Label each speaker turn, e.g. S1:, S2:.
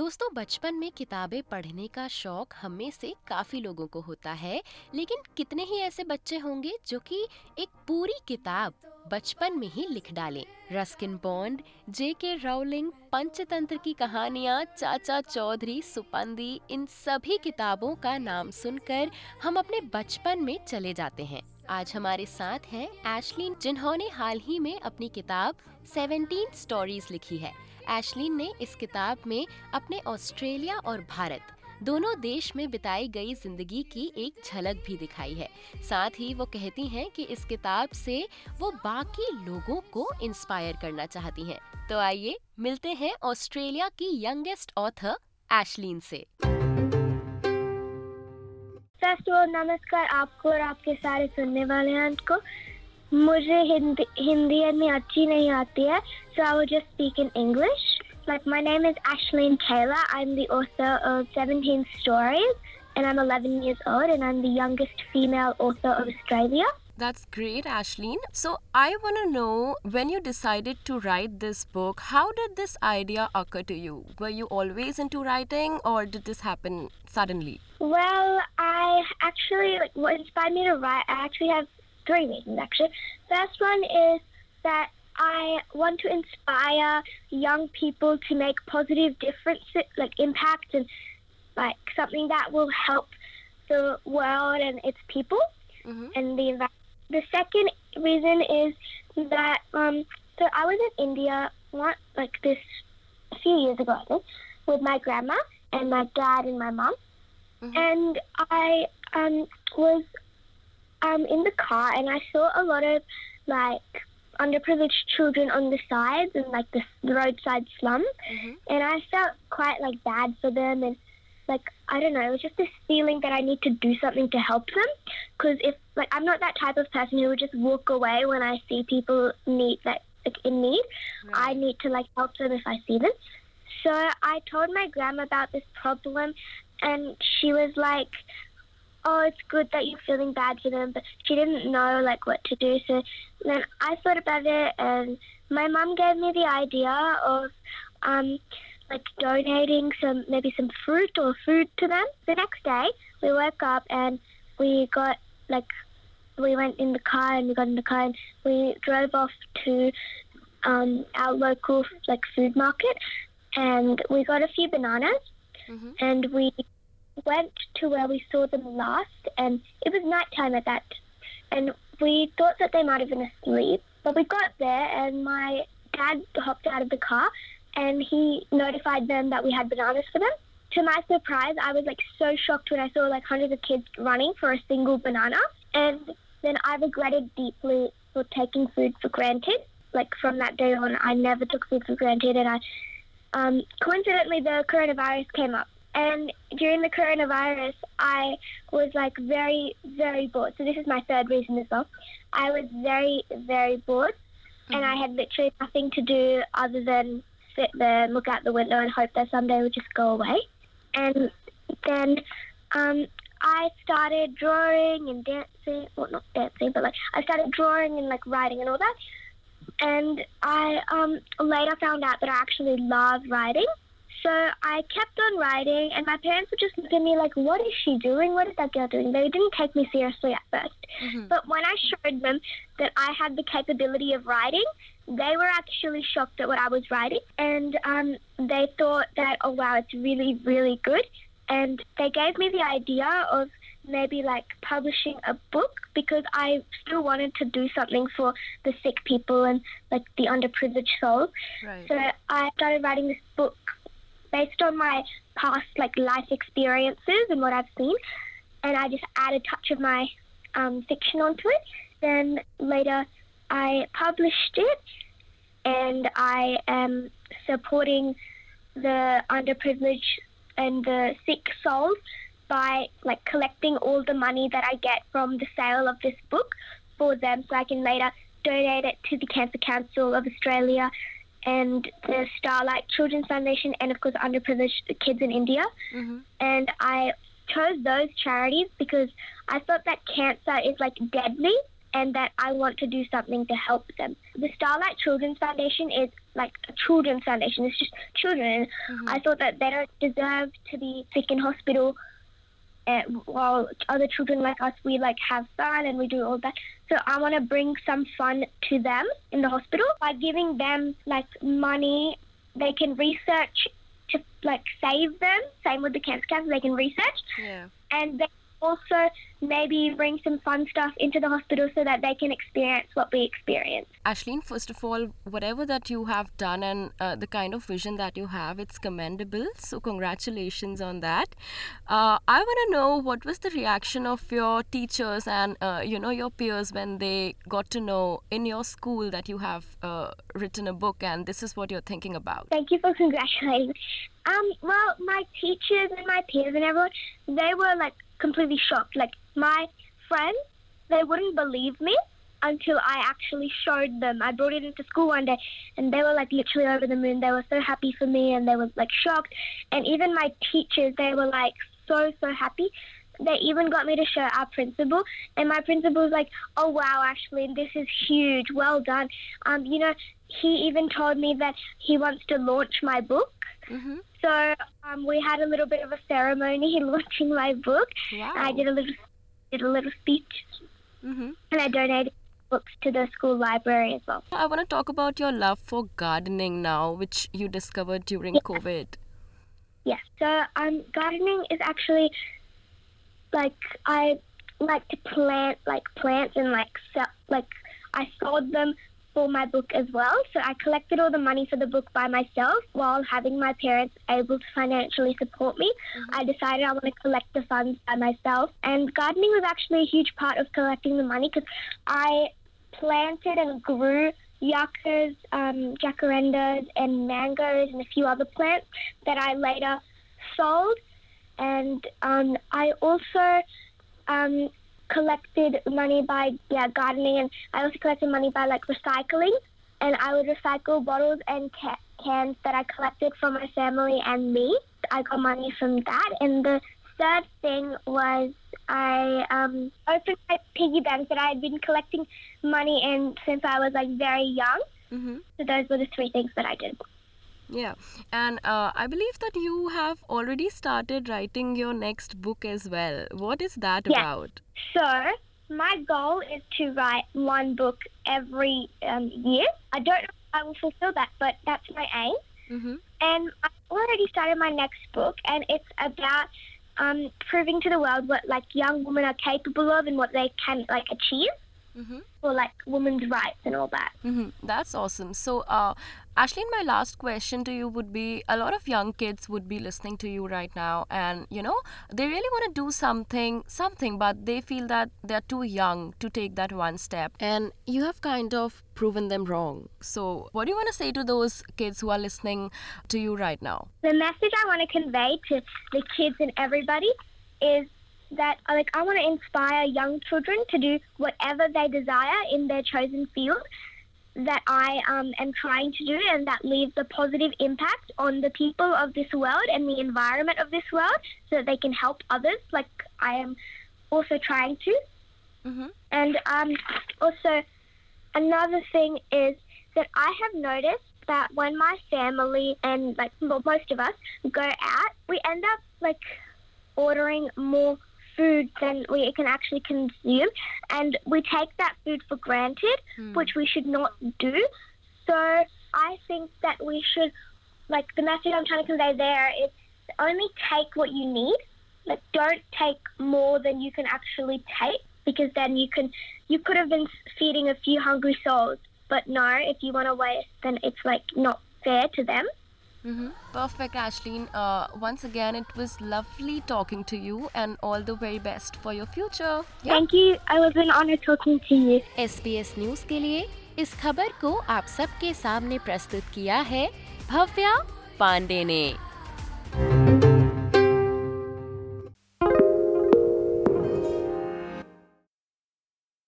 S1: दोस्तों, बचपन में किताबें पढ़ने का शौक हम में से काफ़ी लोगों को होता है। लेकिन कितने ही ऐसे बच्चे होंगे जो कि एक पूरी किताब बचपन में ही लिख डालें। रस्किन बॉन्ड जे के राउलिंग पंचतंत्र की कहानियाँ, चाचा चौधरी, सुपंदी, इन सभी किताबों का नाम सुनकर हम अपने बचपन में चले जाते हैं। आज हमारे साथ हैं एशलीन जिन्होंने हाल ही में अपनी किताब 17 स्टोरीज लिखी है। एशलीन ने इस किताब में अपने ऑस्ट्रेलिया और भारत, दोनों देश में बिताई गई ज़िंदगी की एक झलक भी दिखाई है। साथ ही वो कहती हैं कि इस किताब से वो बाकी लोगों को इंस्पायर करना चाहती हैं। तो आइए, मिलते हैं ऑस्ट्रेलिया की यंगेस्ट ऑथर एशलीन से।
S2: साष्टो नमस्कार आपको और आपके सारे सुनने वाले हैं को मुझे हिंदी हिंदी में अच्छी नहीं आती है so I will just speak in English Like, my name is Ashleen Khela. I'm the author of 17 Stories, and I'm 11 years old, and I'm the youngest female author of Australia.
S1: That's great, Ashleen. So, I want to know when you decided to write this book, how did this idea occur to you? Were you always into writing or did this happen suddenly?
S2: Well, I actually, like, what inspired me to write, I actually have three reasons actually. First one is that I want to inspire young people to make positive differences, like impact and like something that will help the world and its people mm-hmm. and the environment. The second reason is that um, so I was in India not like this a few years ago I think, with my grandma and my dad and my mom, mm-hmm. and I um, was um, in the car and I saw a lot of like underprivileged children on the sides and like the roadside slums, mm-hmm. and I felt quite like bad for them and like I don't know, it was just this feeling that I need to do something to help them. Because if like I'm not that type of person who would just walk away when I see people need that like in need. Right. I need to like help them if I see them. So I told my grandma about this problem, and she was like, oh, it's good that you're feeling bad for them, but she didn't know like what to do. So then I thought about it, and my mum gave me the idea of um, like donating some maybe some fruit or food to them. The next day, we woke up and we got like we went in the car and we got in the car and we drove off to um, our local like food market and we got a few bananas mm-hmm. and we went to where we saw them last, and it was nighttime at that. And we thought that they might have been asleep, but we got there, and my dad hopped out of the car, and he notified them that we had bananas for them. To my surprise, I was like so shocked when I saw like hundreds of kids running for a single banana, and then I regretted deeply for taking food for granted. Like from that day on, I never took food for granted, and I um, coincidentally the coronavirus came up and during the coronavirus, I was like very, very bored. So this is my third reason as well. I was very, very bored, mm-hmm. and I had literally nothing to do other than sit there, look out the window, and hope that someday it would just go away. And then um, I started drawing and dancing. Well, not dancing, but like I started drawing and like writing and all that. And I um, later found out that I actually love writing. So I kept on writing, and my parents would just look at me like, What is she doing? What is that girl doing? They didn't take me seriously at 1st mm-hmm. But when I showed them that I had the capability of writing, they were actually shocked at what I was writing. And um, they thought that, oh, wow, it's really, really good. And they gave me the idea of maybe like publishing a book because I still wanted to do something for the sick people and like the underprivileged souls. Right. So I started writing this book based on my past like life experiences and what I've seen, and I just add a touch of my um, fiction onto it. Then later, I published it, and I am supporting the underprivileged and the sick souls by like collecting all the money that I get from the sale of this book for them, so I can later donate it to the Cancer Council of Australia and the Starlight Children's Foundation, and of course, underprivileged kids in India. Mm-hmm. And I chose those charities because I thought that cancer is like deadly. And that I want to do something to help them. The Starlight Children's Foundation is like a children's foundation. It's just children.
S1: Mhm.
S2: I thought that they don't deserve to be sick in hospital. Uh, while other children like us, we like have fun and we do all that. So I want to bring some fun to them in the hospital by giving them like money. They can research to like save them. Same with the cancer cats, they can research
S1: Yeah.
S2: and then also maybe bring some fun stuff into the hospital so that they can experience what we experience.
S1: Ashleen, first of all, whatever that you have done and uh, the kind of vision that you have, it's commendable. So, congratulations on that. Uh, I want to know what was the reaction of your teachers and uh, you know your peers when they got to know in your school that you have uh, written a book and this is what you're thinking about.
S2: Thank you for congratulating. Um, well, my teachers and my peers and everyone, they were like completely shocked. Like my friends, they wouldn't believe me until I actually showed them. I brought it into school one day and they were like literally over the moon. They were so happy for me and they were like shocked. And even my teachers, they were like so, so happy. They even got me to show our principal, and my principal was like, "Oh wow, Ashley, this is huge. Well done." Um, you know, he even told me that he wants to launch my book.
S1: Mm-hmm.
S2: So um, we had a little bit of a ceremony in launching my book.
S1: Wow.
S2: I did a little did a little speech,
S1: Mm-hmm.
S2: and I donated books to the school library as well.
S1: I want to talk about your love for gardening now, which you discovered during
S2: Yeah.
S1: COVID.
S2: Yes. So um, gardening is actually like I like to plant like plants and like sell, like I sold them for my book as well. So I collected all the money for the book by myself while having my parents able to financially support me. I decided I want to collect the funds by myself, and gardening was actually a huge part of collecting the money because I planted and grew yuccas, um, jacarandas, and mangoes, and a few other plants that I later sold. And um, I also um, collected money by yeah gardening, and I also collected money by like recycling. And I would recycle bottles and ca- cans that I collected from my family and me. I got money from that. And the third thing was I um, opened my piggy bank that I had been collecting money in since I was like very young.
S1: Mm-hmm.
S2: So those were the three things that I did.
S1: Yeah, and uh, I believe that you have already started writing your next book as well. What is that
S2: Yeah.
S1: about?
S2: So my goal is to write one book every um, year. I don't know if I will fulfill that, but that's my aim.
S1: Mm-hmm.
S2: And I've already started my next book, and it's about um, proving to the world what like young women are capable of and what they can like achieve
S1: Mm-hmm.
S2: for like women's rights and all that.
S1: Mm-hmm. That's awesome. So, uh, Ashleen, my last question to you would be: a lot of young kids would be listening to you right now, and you know they really want to do something, something, but they feel that they're too young to take that one step, and you have kind of proven them wrong. So, what do you want to say to those kids who are listening to you right now?
S2: The message I want to convey to the kids and everybody is that like I want to inspire young children to do whatever they desire in their chosen field that I um, am trying to do and that leaves a positive impact on the people of this world and the environment of this world so that they can help others like I am also trying to.
S1: Mm-hmm.
S2: And um, also, another thing is that I have noticed that when my family and like well, most of us go out, we end up like ordering more food than we can actually consume, and we take that food for granted,
S1: Hmm.
S2: which we should not do. So I think that we should, like, the message I'm trying to convey there is only take what you need. Like, don't take more than you can actually take because then you can, you could have been feeding a few hungry souls. But no, if you want to waste, then it's like not fair to them.
S1: Mm-hmm. Perfect, Ashleen. Uh, once again, it was lovely talking to you, and all the very best for your future. Yeah.
S2: Thank you. I was an honor talking to you.
S1: SBS news के लिए इस खबर को आप सबके सामने प्रस्तुत किया है भव्या पांडे ने